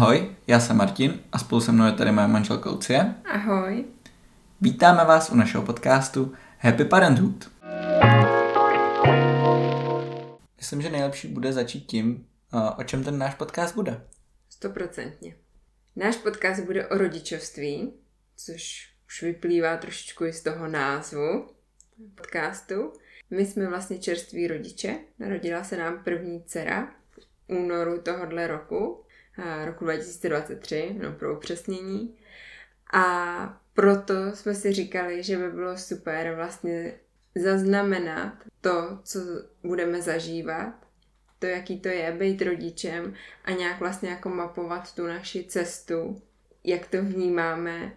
Ahoj, já jsem Martin a spolu se mnou je tady moje manželka Lucie. Ahoj. Vítáme vás u našeho podcastu Happy Parenthood. Myslím, že nejlepší bude začít tím, o čem ten náš podcast bude. Stoprocentně. Náš podcast bude o rodičovství, což už vyplývá trošičku i z toho názvu podcastu. My jsme vlastně čerství rodiče. Narodila se nám první dcera v únoru tohohle roku, roku 2023, no pro upřesnění. A proto jsme si říkali, že by bylo super vlastně zaznamenat to, co budeme zažívat, to, jaký to je být rodičem a nějak vlastně jako mapovat tu naši cestu, jak to vnímáme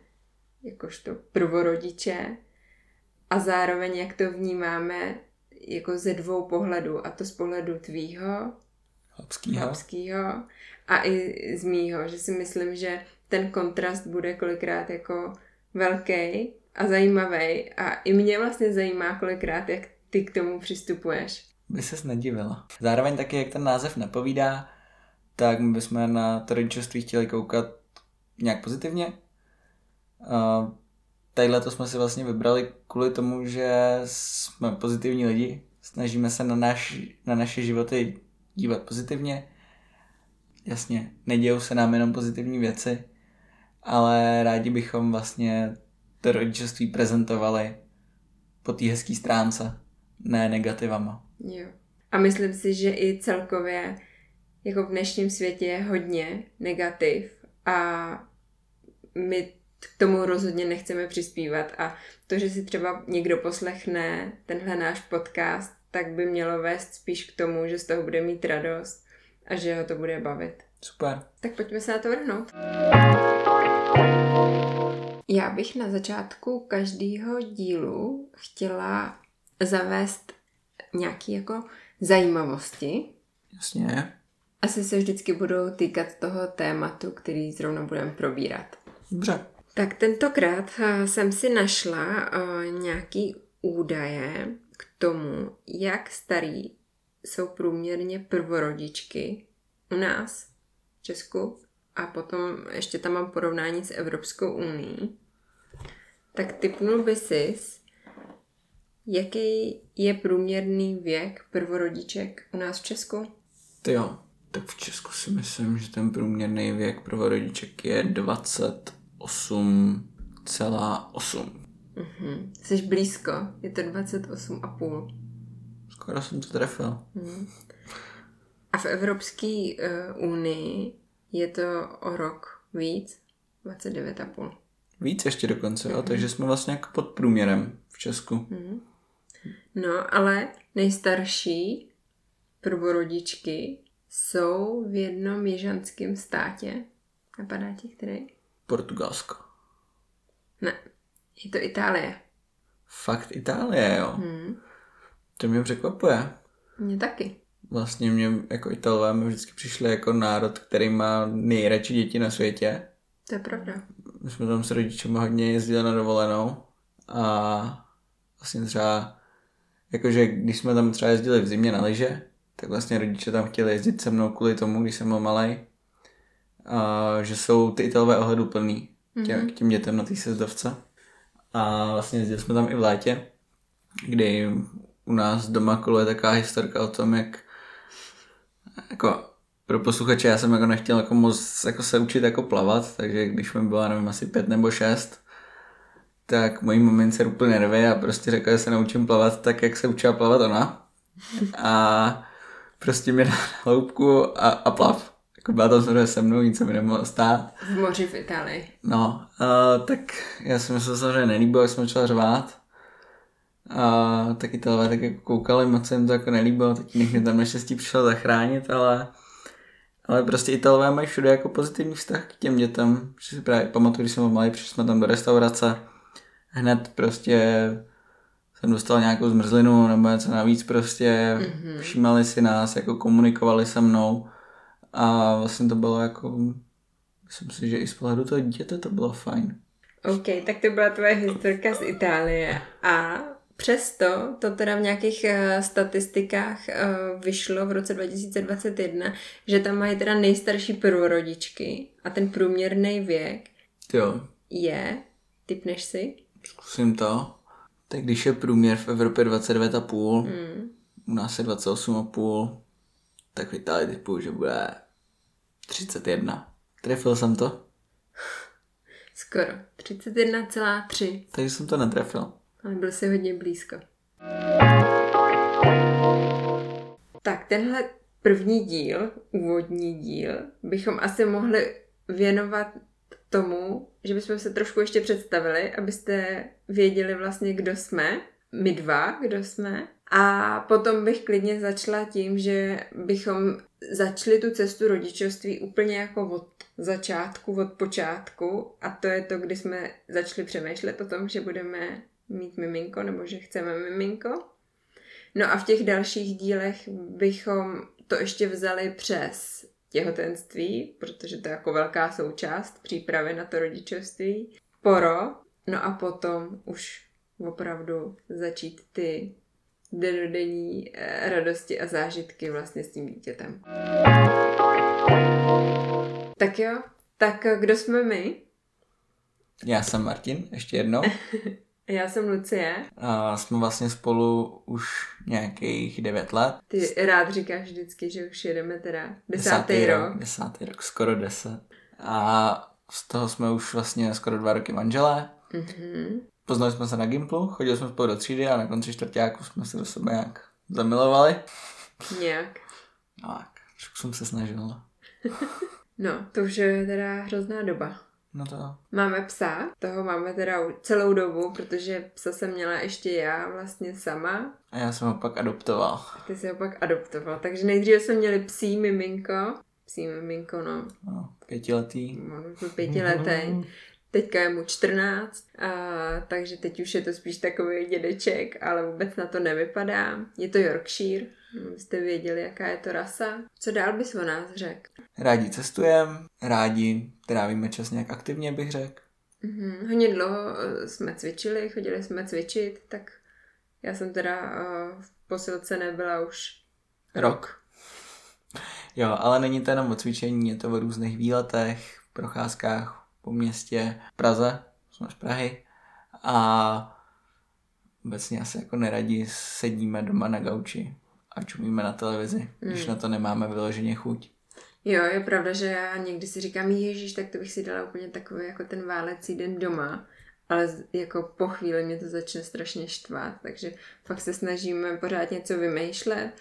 jakožto prvorodiče a zároveň jak to vnímáme jako ze dvou pohledů, a to z pohledu tvýho, Habskýho. A i z mýho, že si myslím, že ten kontrast bude kolikrát jako velký a zajímavý a i mě vlastně zajímá kolikrát, jak ty k tomu přistupuješ. By ses nedivila. Zároveň taky, jak ten název napovídá, tak my bychom na to rodičovství chtěli koukat nějak pozitivně. Uh, tadyhle to jsme si vlastně vybrali kvůli tomu, že jsme pozitivní lidi, snažíme se na, naš, na naše životy dívat pozitivně. Jasně, nedějou se nám jenom pozitivní věci, ale rádi bychom vlastně to rodičovství prezentovali po té hezké stránce, ne negativama. Jo. A myslím si, že i celkově jako v dnešním světě je hodně negativ a my k tomu rozhodně nechceme přispívat a to, že si třeba někdo poslechne tenhle náš podcast, tak by mělo vést spíš k tomu, že z toho bude mít radost a že ho to bude bavit. Super. Tak pojďme se na to vrhnout. Já bych na začátku každého dílu chtěla zavést nějaké jako zajímavosti. Jasně. Asi se vždycky budou týkat toho tématu, který zrovna budeme probírat. Dobře. Tak tentokrát eh, jsem si našla uh, nějaký údaje k tomu, jak starý jsou průměrně prvorodičky u nás v Česku a potom ještě tam mám porovnání s Evropskou unii. Tak typnul by si, jaký je průměrný věk prvorodiček u nás v Česku? Ty jo, tak v Česku si myslím, že ten průměrný věk prvorodiček je 28,8. Mhm. Jsi blízko, je to 28,5. Skoro jsem to trefil. Mhm. A v Evropské uh, unii je to o rok víc, 29,5. Víc ještě dokonce, mm-hmm. jo? takže jsme vlastně jako pod průměrem v Česku. Mm-hmm. No, ale nejstarší prvorodičky jsou v jednom jižanském státě. Napadá ti který? Portugalsko. Ne, je to Itálie. Fakt Itálie, jo? Hmm. To mě překvapuje. Mě taky. Vlastně mě jako Italové mi vždycky přišli jako národ, který má nejradši děti na světě. To je pravda. My jsme tam s rodičem hodně jezdili na dovolenou a vlastně třeba jakože když jsme tam třeba jezdili v zimě na lyže, tak vlastně rodiče tam chtěli jezdit se mnou kvůli tomu, když jsem byl malý, a že jsou ty Italové ohleduplný těm, mm-hmm. k těm dětem na té sezdovce. A vlastně jezdili jsme tam i v létě, kdy u nás doma koluje taková historka o tom, jak jako pro posluchače já jsem jako nechtěl jako moc jako se učit jako plavat, takže když mi bylo, nevím, asi pět nebo šest, tak mojí mamince rupl nervy a prostě řekl, že se naučím plavat tak, jak se učila plavat ona. A prostě mě dal na hloubku a, a plav. Jako byla tam samozřejmě se mnou, nic se mi nemohlo stát. V moři v Itálii. No, uh, tak já jsem se samozřejmě nelíbil, jak jsem začal řvát. A taky Italové tak jako koukali, moc se jim to jako nelíbilo, tak mě tam naštěstí přišel zachránit, ale ale prostě Italové mají všude jako pozitivní vztah k těm dětem. Že si právě pamatuju, když jsem byl malý, přišli jsme tam do restaurace, hned prostě jsem dostal nějakou zmrzlinu nebo něco navíc prostě, mm-hmm. všímali si nás, jako komunikovali se mnou a vlastně to bylo jako, myslím si, že i z pohledu toho dítěte to bylo fajn. OK, tak to byla tvoje historka z Itálie a Přesto to teda v nějakých uh, statistikách uh, vyšlo v roce 2021, že tam mají teda nejstarší prvorodičky a ten průměrný věk Jo, je, typneš si? zkusím to. Tak když je průměr v Evropě 29,5, Hmm. u nás je 28,5, tak v Itálii typu, že bude 31. Trefil jsem to? Skoro. 31,3. Takže jsem to netrefil. Ale byl si hodně blízko. Tak tenhle první díl, úvodní díl, bychom asi mohli věnovat tomu, že bychom se trošku ještě představili, abyste věděli vlastně, kdo jsme, my dva, kdo jsme. A potom bych klidně začala tím, že bychom začali tu cestu rodičovství úplně jako od začátku, od počátku. A to je to, kdy jsme začali přemýšlet o tom, že budeme mít miminko, nebo že chceme miminko. No a v těch dalších dílech bychom to ještě vzali přes těhotenství, protože to je jako velká součást přípravy na to rodičovství, poro, no a potom už opravdu začít ty denodenní eh, radosti a zážitky vlastně s tím dítětem. Tak jo, tak kdo jsme my? Já jsem Martin, ještě jednou. Já jsem Lucie. A jsme vlastně spolu už nějakých 9 let. Ty rád říkáš vždycky, že už jedeme teda desátý rok. Desátý rok, skoro deset. A z toho jsme už vlastně skoro dva roky manželé. Mhm. Poznali jsme se na Gimplu, chodili jsme spolu do třídy a na konci čtvrtáku jsme se do sebe nějak zamilovali. Nějak. Tak, trošku jsem se snažil. No, to už je teda hrozná doba. No to jo. Máme psa, toho máme teda celou dobu, protože psa jsem měla ještě já vlastně sama. A já jsem ho pak adoptoval. Ty si ho pak adoptoval. Takže nejdříve jsme měli psí miminko. Psí miminko, no. No, pětiletý. Byl pětiletý. Teďka je mu 14, a, takže teď už je to spíš takový dědeček, ale vůbec na to nevypadá. Je to Yorkshire, abyste věděli, jaká je to rasa. Co dál bys o nás řekl? Rádi cestujem, rádi trávíme čas nějak aktivně, bych řekl. Mhm. Hodně dlouho eh, jsme cvičili, chodili jsme cvičit, tak já jsem teda eh, v posilce nebyla už Rok. Jo, ale není to jenom o cvičení, je to o různých výletech, procházkách po městě, Praze, jsme z Prahy a obecně asi jako neradi sedíme doma na gauči a čumíme na televizi, když na to nemáme vyloženě chuť. Jo, je pravda, že já někdy si říkám, ježíš, tak to bych si dala úplně takový jako ten válecí den doma, ale jako po chvíli mě to začne strašně štvát, takže fakt se snažíme pořád něco vymýšlet.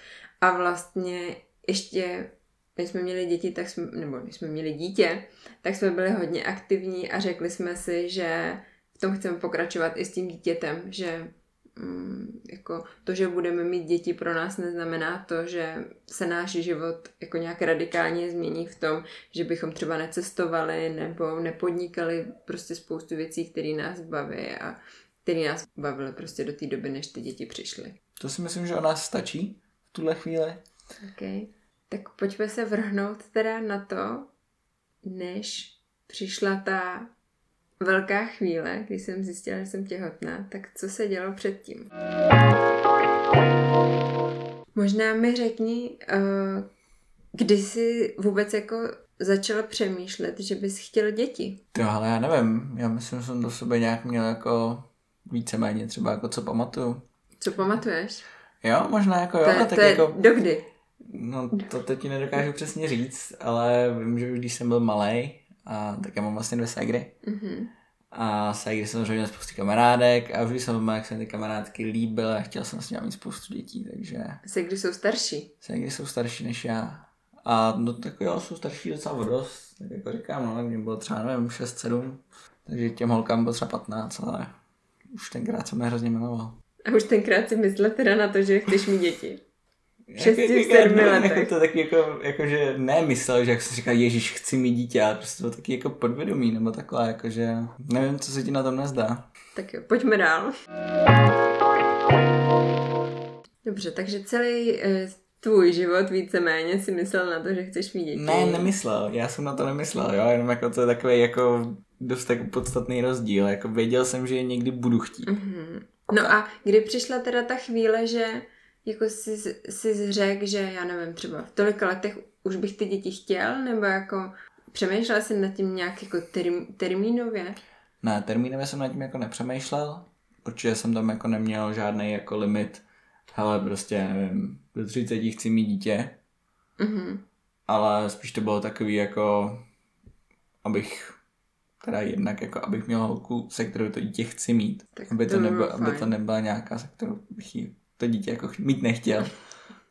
A vlastně ještě, když jsme měli děti, tak jsme, nebo když jsme měli dítě, tak jsme byli hodně aktivní a řekli jsme si, že v tom chceme pokračovat i s tím dítětem, že mm, jako to, že budeme mít děti pro nás neznamená to, že se náš život jako nějak radikálně změní v tom, že bychom třeba necestovali nebo nepodnikali prostě spoustu věcí, které nás baví a které nás bavily prostě do té doby, než ty děti přišly. To si myslím, že o nás stačí v tuhle chvíli. Okay. Tak pojďme se vrhnout teda na to, než přišla ta velká chvíle, kdy jsem zjistila, že jsem těhotná, tak co se dělo předtím? Možná mi řekni, uh, kdy jsi vůbec jako začala přemýšlet, že bys chtěl děti. To ale já nevím, já myslím, že jsem do sebe nějak měl jako víceméně třeba jako co pamatuju. Co pamatuješ? Jo, možná jako jo, to, je, tak to je jako... dokdy? No to teď ti nedokážu přesně říct, ale vím, že už když jsem byl malý, a tak já mám vlastně dvě ségry. Mhm. A ségry samozřejmě měl spoustu kamarádek a vždy jsem doma, jak se mi ty kamarádky líbily a chtěl jsem s nimi mít spoustu dětí, takže když jsou starší. ségry jsou starší než já. A no tak jo, jsou starší docela dost, tak jako říkám, no, mě bylo třeba, nevím, 6-7, takže těm holkám bylo třeba 15, ale už tenkrát jsem je hrozně miloval. A už tenkrát si myslel teda na to, že chceš mít děti. Šesti, Jako- jako- sedmi no, letech. Jako to taky jako, jako, že nemyslel, že jak se říká, Ježíš, chci mít dítě, ale prostě to taky jako podvědomí, nebo takhle, jakože nevím, co se ti na tom nezdá. Tak jo, pojďme dál. Dobře, takže celý eh, tvůj život víceméně si myslel na to, že chceš mít děti. Ne, nemyslel, já jsem na to nemyslel, jo, jenom jako to je takový jako dost jako podstatný rozdíl, jako věděl jsem, že je někdy budu chtít. Mhm. No a kdy přišla teda ta chvíle, že jako jsi, jsi řekl, že já nevím, třeba v tolika letech už bych ty děti chtěl, nebo jako přemýšlel jsi nad tím nějak jako term, termínově? Ne, termínově jsem nad tím jako nepřemýšlel. Určitě jsem tam jako neměl žádný jako limit. Hele, prostě, nevím, do 30 chci mít dítě. Mm-hmm. Ale spíš to bylo takový jako, abych teda jednak jako, abych měl holku, se kterou to dítě chci mít. Tak aby to, bylo aby to nebyla nějaká, se kterou bych jí to dítě jako mít nechtěl.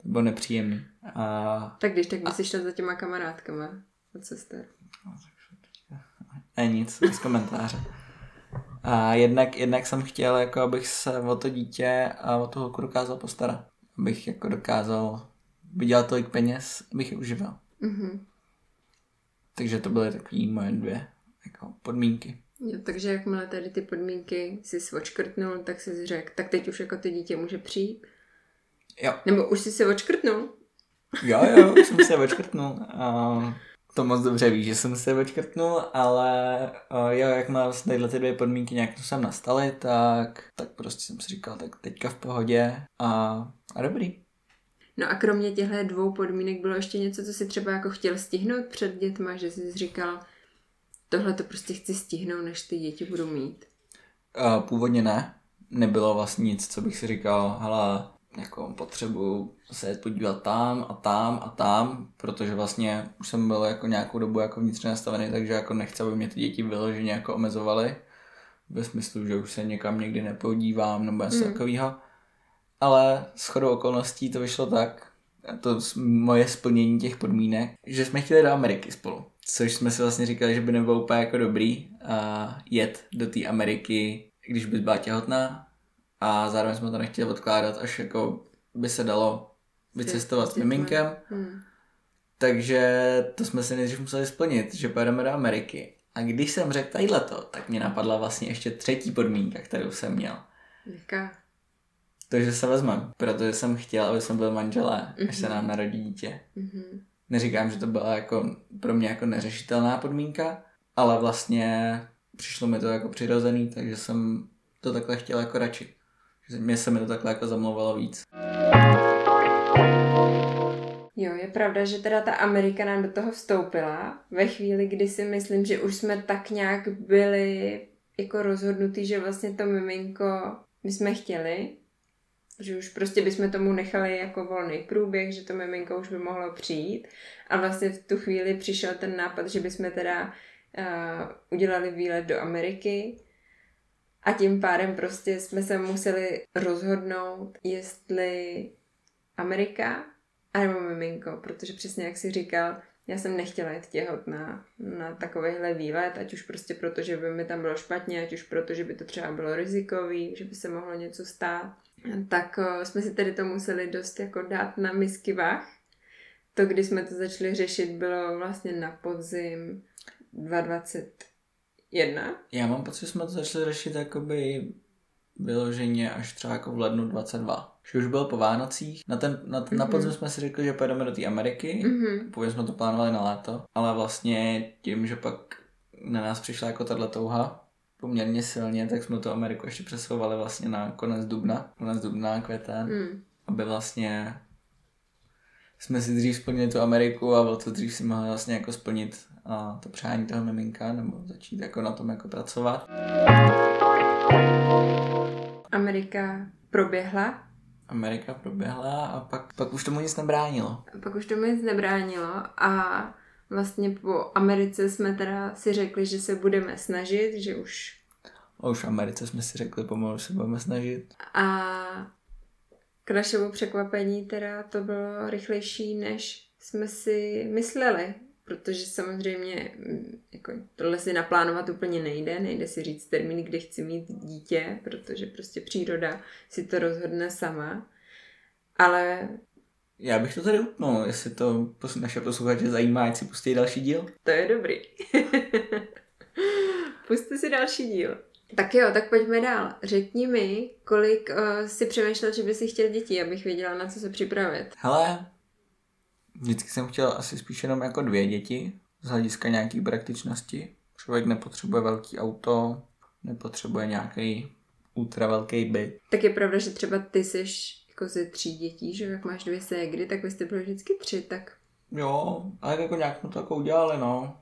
To bylo nepříjemný. A, Tak když, tak si šel za těma kamarádkama od sester. a nic, bez komentáře. A jednak, jednak jsem chtěl, jako abych se o to dítě a o tu holku dokázal postarat. Abych jako dokázal vydělat tolik peněz, abych je uživil. Mhm. Takže to byly takové moje dvě jako podmínky. Jo, takže jakmile tady ty podmínky si svočkrtnul, tak si řekl, tak teď už jako to dítě může přijít. Jo, Nebo už si se očkrtnul. jo, jo, už jsem se očkrtnul. A to moc dobře víš, že jsem se očkrtnul, ale a jo, jak má vlastně tyhle ty dvě podmínky nějak tu sem nastaly, tak, tak prostě jsem si říkal, tak teďka v pohodě a, a dobrý. No a kromě těchto dvou podmínek bylo ještě něco, co si třeba jako chtěl stihnout před dětma, že jsi říkal, tohle to prostě chci stihnout, než ty děti budu mít. A původně ne, nebylo vlastně nic, co bych si říkal, hele, jako potřebuju se podívat tam a tam a tam, protože vlastně už jsem byl jako nějakou dobu jako vnitřně nastavený, takže jako nechci, aby mě ty děti vyloženě jako omezovaly. Ve smyslu, že už se někam někdy nepodívám nebo něco Mm. takového. Ale s chodou okolností to vyšlo tak, a to moje splnění těch podmínek, že jsme chtěli do Ameriky spolu. Což jsme si vlastně říkali, že by nebylo úplně jako dobrý a jet do té Ameriky, když bys byla těhotná a zároveň jsme to nechtěli odkládat, až jako by se dalo vycestovat s miminkem. Hmm. Takže to jsme si nejdřív museli splnit, že pojedeme do Ameriky. A když jsem řekl tadyhle to, tak mě napadla vlastně ještě třetí podmínka, kterou jsem měl. Jaká? To, že se vezmeme, protože jsem chtěl, aby jsme byli manželé, až se Mhm. nám narodí dítě. Mhm. Neříkám, že to byla jako pro mě jako neřešitelná podmínka, ale vlastně přišlo mi to jako přirozený, takže jsem to takhle chtěl jako radši. Mě se mi to takhle jako zamlouvalo víc. Jo, je pravda, že teda ta Amerika nám do toho vstoupila ve chvíli, kdy si myslím, že už jsme tak nějak byli jako rozhodnutí, že vlastně to miminko my jsme chtěli, že už prostě bychom tomu nechali jako volný průběh, že to miminko už by mohlo přijít. A vlastně v tu chvíli přišel ten nápad, že bychom teda uh, udělali výlet do Ameriky. A tím pádem prostě jsme se museli rozhodnout, jestli Amerika a nebo miminko, protože přesně jak si říkal, já jsem nechtěla jít těhotná na takovýhle výlet, ať už prostě proto, že by mi tam bylo špatně, ať už proto, že by to třeba bylo rizikový, že by se mohlo něco stát. Tak o, jsme si tedy to museli dost jako dát na misky vah. To, když jsme to začali řešit, bylo vlastně na podzim 2021. Já mám pocit, že jsme to začali řešit jakoby vyloženě až třeba jako v lednu 22. Že už byl po Vánocích. Na, ten, na, mm-hmm. na Mhm. podzim jsme si řekli, že pojedeme do té Ameriky. Mhm. Původně jsme to plánovali na léto. Ale vlastně tím, že pak na nás přišla jako tahle touha poměrně silně, tak jsme tu Ameriku ještě přesouvali vlastně na konec dubna. Konec dubna, květen. Mm. Aby vlastně jsme si dřív splnili tu Ameriku a o to dřív si mohli vlastně jako splnit a to přání toho miminka nebo začít jako na tom jako pracovat. Amerika proběhla, Amerika proběhla a pak, pak už tomu nic nebránilo. pak už tomu nic nebránilo a vlastně po Americe jsme teda si řekli, že se budeme snažit, že už A už v Americe jsme si řekli, pomalu se budeme snažit. a k našemu překvapení teda to bylo rychlejší, než jsme si mysleli, protože samozřejmě mm, jako, tohle si naplánovat úplně nejde, nejde si říct termín, kdy chci mít dítě, protože prostě příroda si to rozhodne sama, ale Já bych to tady utnul, jestli to naše posluchače zajímá, ať si pustí další díl. To je dobrý. Puste si další díl. Tak jo, tak pojďme dál. Řekni mi, kolik uh, si přemýšlel, že by si chtěl děti, abych věděla, na co se připravit. Hele, vždycky jsem chtěl asi spíš jenom jako dvě děti, z hlediska nějaký praktičnosti. Člověk nepotřebuje velký auto, nepotřebuje nějaký ultra velký byt. Tak je pravda, že třeba ty jsi jako ze tří dětí, že jak máš dvě ségry, tak vy jste byli vždycky tři, tak... Jo, ale jako nějak jsme to jako udělali, no.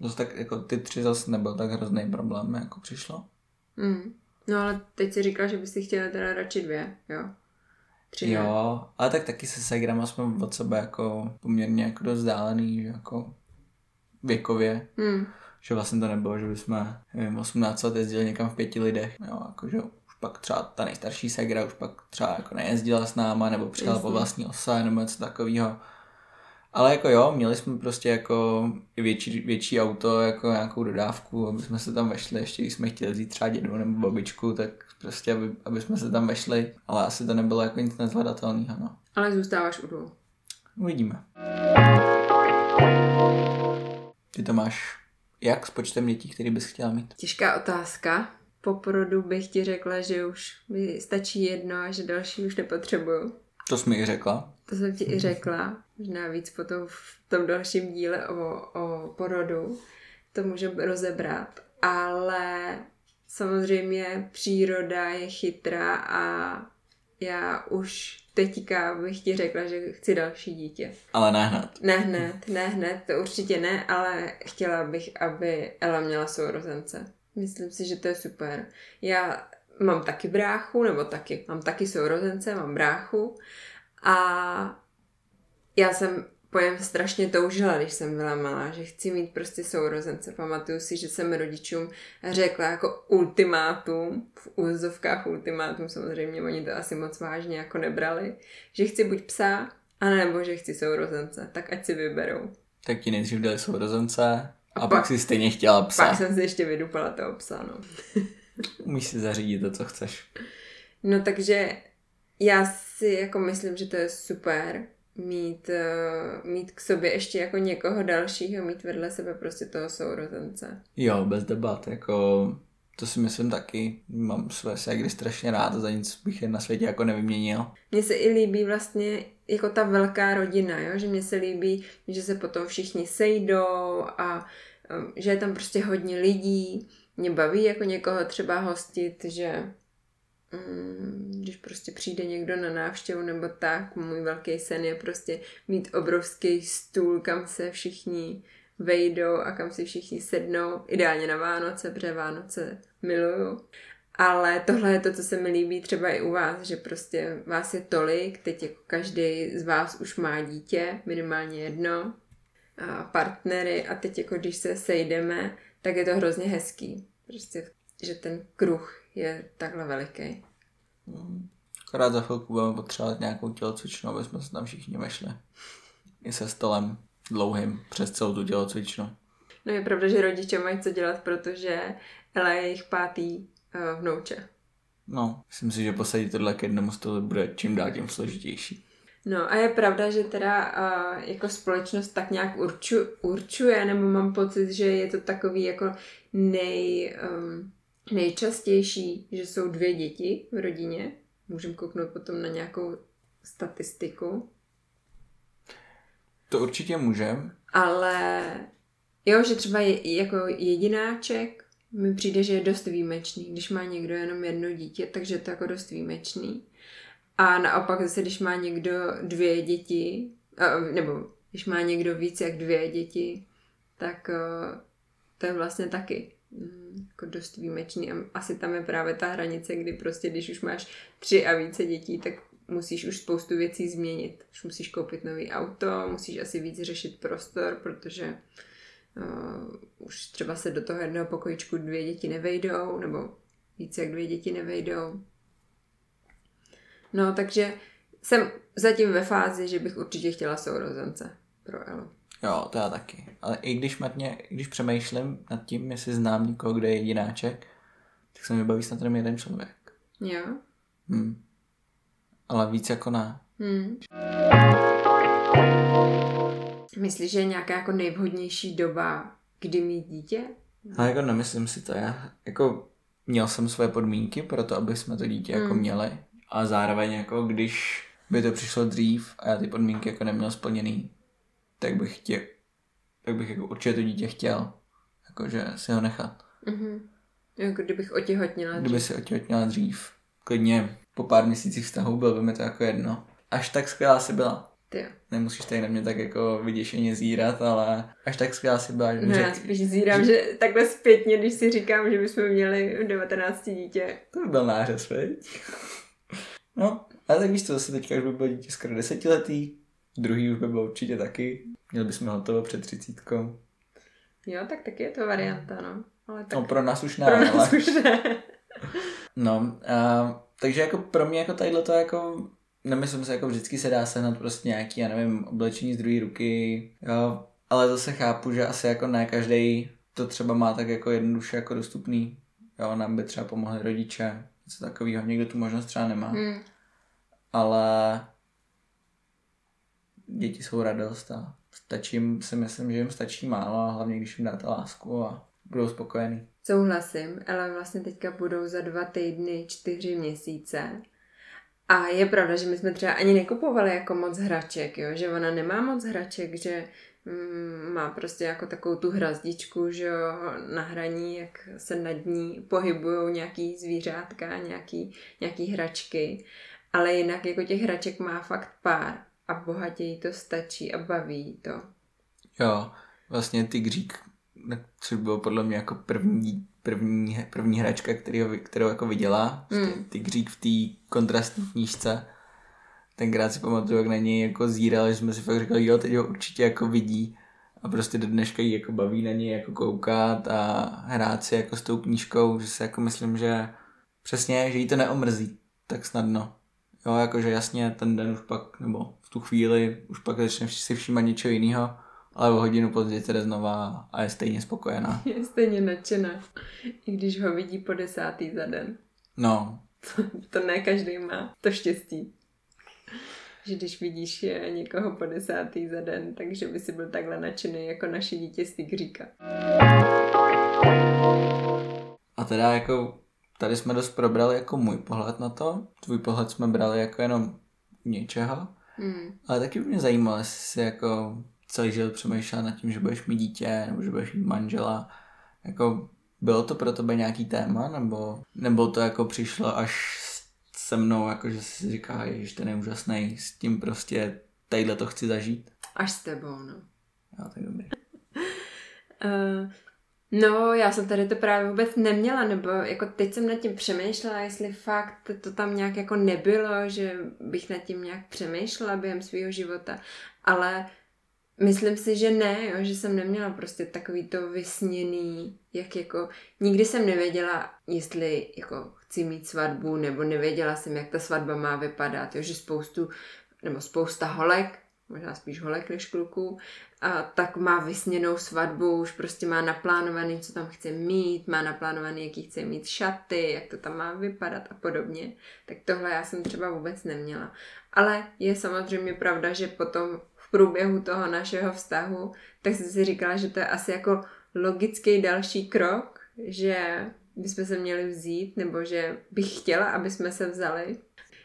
Zase tak jako ty tři zase nebyl tak hrozný problém, jako přišlo. Mm. No ale teď si říkal, že bys si chtěla teda radši dvě, jo? Tři ne. Jo, ale tak taky se Segrama jsme od sebe jako poměrně jako dost vzdálený, že jako věkově. Mm. Že vlastně to nebylo, že bychom, nevím, 18 let jezdili někam v pěti lidech, jo, jakože už pak třeba ta nejstarší Segra už pak třeba jako nejezdila s náma, nebo přijela po vlastní ose, nebo něco takového. Ale jako jo, měli jsme prostě jako větší, větší auto, jako nějakou dodávku, aby jsme se tam vešli, ještě když jsme chtěli vzít třeba dědu nebo babičku, tak prostě, aby, aby jsme se tam vešli, ale asi to nebylo jako nic nezhledatelného, no. Ale zůstáváš u dvou. Uvidíme. Ty to máš jak s počtem dětí, který bys chtěla mít? Těžká otázka. Po porodu bych ti řekla, že už mi stačí jedno a že další už nepotřebuju. To jsi mi i řekla. To jsem ti i řekla, možná víc potom v tom dalším díle o, o porodu to můžeme rozebrat, ale samozřejmě příroda je chytrá a já už teďka bych ti řekla, že chci další dítě. Ale ne hned. Ne hned, ne hned, to určitě ne, ale chtěla bych, aby Ela měla sourozence. Myslím si, že to je super. Já mám taky bráchu, nebo taky, mám taky sourozence, mám bráchu a já jsem pojem strašně toužila, když jsem byla malá, že chci mít prostě sourozence. Pamatuju si, že jsem rodičům řekla jako ultimátum, v úzovkách ultimátum, samozřejmě oni to asi moc vážně jako nebrali, že chci buď psa, anebo že chci sourozence, tak ať si vyberou. Tak ti nejdřív dali sourozence a, A pak, pak- si stejně chtěla psa. Pak jsem si ještě vydupala toho psa, no. Umíš si zařídit to, co chceš. No takže já si jako myslím, že to je super mít, uh, mít k sobě ještě jako někoho dalšího, mít vedle sebe prostě toho sourozence. Jo, bez debat, jako to si myslím taky. Mám své ségry strašně rád za nic bych je na světě jako nevyměnil. Mně se i líbí vlastně jako ta velká rodina, jo? že mně se líbí, že se potom všichni sejdou a um, že je tam prostě hodně lidí. Mě baví jako někoho třeba hostit, že mm, když prostě přijde někdo na návštěvu nebo tak, můj velký sen je prostě mít obrovský stůl, kam se všichni vejdou a kam si všichni sednou, ideálně na Vánoce, protože Vánoce miluju. Ale tohle je to, co se mi líbí třeba i u vás, že prostě vás je tolik, teď jako každý z vás už má dítě, minimálně jedno, a partnery a teď jako když se sejdeme, tak je to hrozně hezký. Prostě, že ten kruh je takhle veliký. Akorát za chvilku budeme potřebovat nějakou tělocvičnu, aby jsme se tam všichni vešli. I se stolem dlouhým přes celou tu tělocvičnu. No je pravda, že rodiče mají co dělat, protože Ela je jejich pátý vnouče. No, myslím si, že posadit tohle k jednomu stolu bude čím dál tím složitější. No a je pravda, že teda uh, jako společnost tak nějak urču, určuje, nebo mám pocit, že je to takový jako nej, um, nejčastější, že jsou dvě děti v rodině. Můžeme kouknout potom na nějakou statistiku. To určitě můžem. Ale jo, že třeba je, jako jedináček mi přijde, že je dost výjimečný, když má někdo jenom jedno dítě, takže je to jako dost výjimečný. A naopak zase, když má někdo dvě děti, nebo když má někdo víc jak dvě děti, tak eh, to je vlastně taky mm, jako dost výjimečný. A asi tam je právě ta hranice, kdy prostě, když už máš tři a více dětí, tak musíš už spoustu věcí změnit. Už musíš koupit nový auto, musíš asi víc řešit prostor, protože uh, už třeba se do toho jednoho pokojičku dvě děti nevejdou, nebo více jak dvě děti nevejdou. No, takže jsem zatím ve fázi, že bych určitě chtěla sourozence pro Elu. Jo, to já taky. Ale i když matně, když přemýšlím nad tím, jestli znám někoho, kdo je jedináček, tak se mi baví snad jenom jeden člověk. Jo? Hm. Ale víc jako ne. Hmm. Myslíš, že je nějaká jako nejvhodnější doba, kdy mít dítě? Ale jako nemyslím si to. Já jako měl jsem své podmínky pro to, aby jsme to dítě jako Hmm. měli. A zároveň jako když by to přišlo dřív a já ty podmínky jako neměl splněný, tak bych chtěl, tak bych jako určitě to dítě chtěl. Jakože si ho nechat. Mhm. Jako kdybych otěhotněla Kdyby si otěhotněla dřív. Klidně po pár měsících vztahu bylo by mi to jako jedno. Až tak skvělá si byla. Ty Nemusíš tady na mě tak jako vyděšeně zírat, ale až tak skvělá si byla. No že, já spíš zírám, že takhle zpětně, když si říkám, že bychom měli v 19 dítě. To by byl nářez, veď? No, ale tak víš co, zase teďka už by bylo dítě skoro desetiletý, druhý už by bylo určitě taky. Měli bychom hotovo před třicítkou. Jo, tak taky je to varianta, no. Ale tak No pro nás už ne, pro ale... nás už ne. No, a, takže jako pro mě jako tadyhle to jako, nemyslím si, jako vždycky se dá sehnat prostě nějaký, já nevím, oblečení z druhé ruky, jo, ale zase chápu, že asi jako ne každý to třeba má tak jako jednoduše jako dostupný, jo, nám by třeba pomohli rodiče, něco takového, někdo tu možnost třeba nemá, Hmm. ale děti jsou radost a stačí jim, si myslím, že jim stačí málo a hlavně když jim dáte lásku a budou spokojení. Souhlasím, ale vlastně teďka budou za dva týdny čtyři měsíce. A je pravda, že my jsme třeba ani nekupovali jako moc hraček, jo? že ona nemá moc hraček, že mm, má prostě jako takovou tu hrazdičku, že jo, na hraní, jak se nad ní pohybují nějaký zvířátka, nějaký, nějaký hračky. Ale jinak jako těch hraček má fakt pár a bohatě jí to stačí a baví to. Jo, vlastně Tigřík, což bylo podle mě jako první, první, první hračka, kterou, kterou jako viděla, Mm. Tigřík v té kontrastní knížce. Tenkrát si pamatuju, jak na něj jako zírali, že jsme si fakt říkali, jo, teď ho určitě jako vidí. A prostě do dneška jí jako baví na něj jako koukat a hrát si jako s tou knížkou, že si jako myslím, že přesně, že jí to neomrzí tak snadno. Jo, jakože jasně ten den už pak, nebo v tu chvíli už pak začne si všímat něčeho jiného, ale o hodinu později se jde znova a je stejně spokojená. Je stejně nadšená, i když ho vidí po desátý za den. No, To ne každý má to štěstí. Že když vidíš eh, někoho po desátý za den, takže by si byl takhle nadšený jako naše dítě z Tigříka. a teda jako tady jsme dost probrali jako můj pohled na to, tvůj pohled jsme brali jako jenom něčeho, Hmm. ale taky by mě zajímalo, jestli jako celý život přemýšlela nad tím, že budeš mít dítě, nebo že budeš mít manžela, jako bylo to pro tebe nějaký téma, nebo, nebo to jako přišlo až se mnou, jako že si říká, že ten je úžasný, s tím prostě tadyhle to chci zažít. Až s tebou, no. Jo, tak dobrý. Uh, no, já jsem tady to právě vůbec neměla, nebo jako teď jsem nad tím přemýšlela, jestli fakt to tam nějak jako nebylo, že bych nad tím nějak přemýšlela během svého života, ale myslím si, že ne, jo, že jsem neměla prostě takový to vysněný, jak jako, nikdy jsem nevěděla, jestli jako chci mít svatbu, nebo nevěděla jsem, jak ta svatba má vypadat, jo, že spoustu, nebo spousta holek, možná spíš holek než kluků, a tak má vysněnou svatbu, už prostě má naplánovaný, co tam chce mít, má naplánovaný, jaký chce mít šaty, jak to tam má vypadat a podobně. Tak tohle já jsem třeba vůbec neměla. Ale je samozřejmě pravda, že potom průběhu toho našeho vztahu, tak jsem si říkala, že to je asi jako logický další krok, že bychom se měli vzít, nebo že bych chtěla, aby jsme se vzali.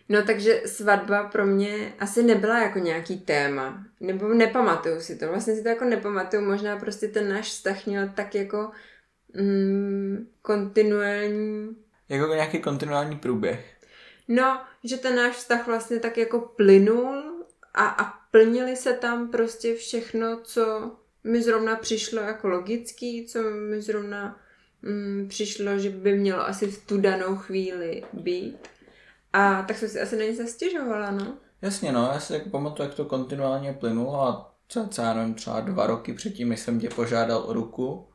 No takže svatba pro mě asi nebyla jako nějaký téma. Nebo nepamatuju si to. Vlastně si to jako nepamatuju. Možná prostě ten náš vztah měl tak jako mm, kontinuální... Jako nějaký kontinuální průběh. No, že ten náš vztah vlastně tak jako plynul a, a plnili se tam prostě všechno, co mi zrovna přišlo jako logický, co mi zrovna mm, přišlo, že by mělo asi v tu danou chvíli být. A tak jsem si asi na nic nestěžovala, no. Jasně, no, já si jako pamatuju, jak to kontinuálně plynulo a cca, já nevím, třeba dva roky předtím, než jsem tě požádal o ruku,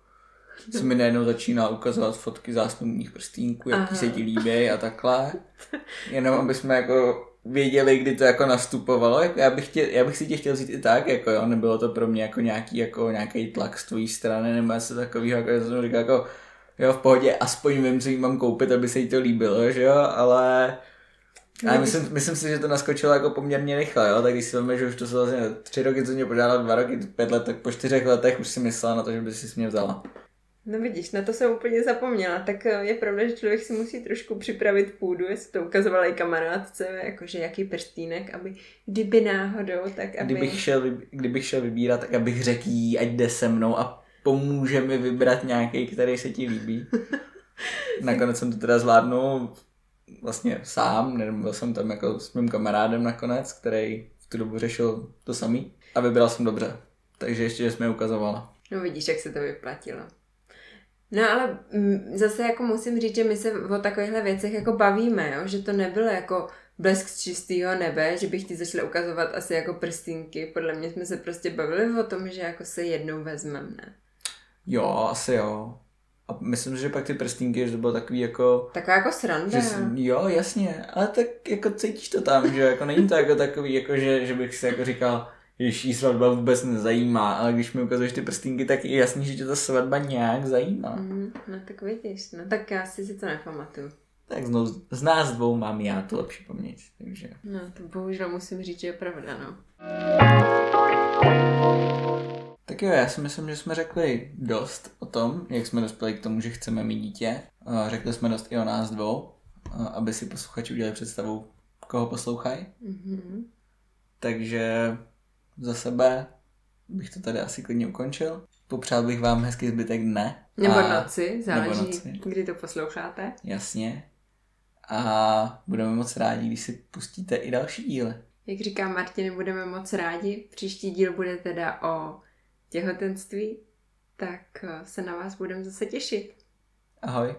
se mi najednou začínal ukazovat fotky zásnubních prstínků, jaký Aha. se ti líbí a takhle. Jenom aby jsme jako věděli, kdy to jako nastupovalo. Jako já, bych tě, já bych si tě chtěl vzít i tak, jako jo, nebylo to pro mě jako nějaký, jako nějaký tlak z tvojí strany, nebo něco takového, jako že jsem říkal jako, jo, v pohodě, aspoň vím, co jí mám koupit, aby se jí to líbilo, že jo, ale ale myslím, myslím si, že to naskočilo jako poměrně rychle, jo? tak když si vezmeš, že už to jsou vlastně tři roky, co mě požádal, dva roky, pět let, tak po čtyřech letech už si myslela na to, že by si mě vzala. No vidíš, na to jsem úplně zapomněla. Tak eh, je pravda, že člověk si musí trošku připravit půdu, jestli to ukazovala i kamarádce, jakože jaký prstínek, aby kdyby náhodou, tak aby... Kdybych šel, kdybych šel vybírat, tak abych řekl jí, ať jde se mnou a pomůže mi vybrat nějaký, který se ti líbí. nakonec jsem to teda zvládnul vlastně sám, byl jsem tam jako s mým kamarádem nakonec, který v tu dobu řešil to samý a vybral jsem dobře. Takže ještě, že jsme ukazovala. No vidíš, jak se to vyplatilo. No ale mm, zase jako musím říct, že my se o takovýchhle věcech jako bavíme, jo? že to nebylo jako blesk z čistého nebe, že bych ti začala ukazovat asi jako prstinky. Podle mě jsme se prostě bavili o tom, že jako se jednou vezmeme, ne? Jo, asi jo. A myslím, že pak ty prstínky, že to bylo takový jako... Taková jako sranda. Že, jo, jasně, ale tak jako cítíš to tam, že jako není to jako takový, jako že, že bych si jako říkal, že jí svatba vůbec nezajímá, ale když mi ukazuješ ty prstínky, tak je jasný, že tě ta svatba nějak zajímá. Mm, no tak vidíš, no tak já si si to nepamatuju. Tak znovu, z nás dvou mám já tu lepší paměť, takže... No to bohužel musím říct, že je pravda, no. Tak jo, já si myslím, že jsme řekli dost o tom, jak jsme dospěli k tomu, že chceme mít dítě. Řekli jsme dost i o nás dvou, aby si posluchači udělali představu, koho poslouchají. Mm-hmm. Takže za sebe bych to tady asi klidně ukončil. Popřál bych vám hezký zbytek dne. Nebo a... noci, záleží, nebo noci. kdy to posloucháte. Jasně. A budeme moc rádi, když si pustíte i další díly. Jak říká Martin, budeme moc rádi. Příští díl bude teda o těhotenství, tak se na vás budeme zase těšit. Ahoj.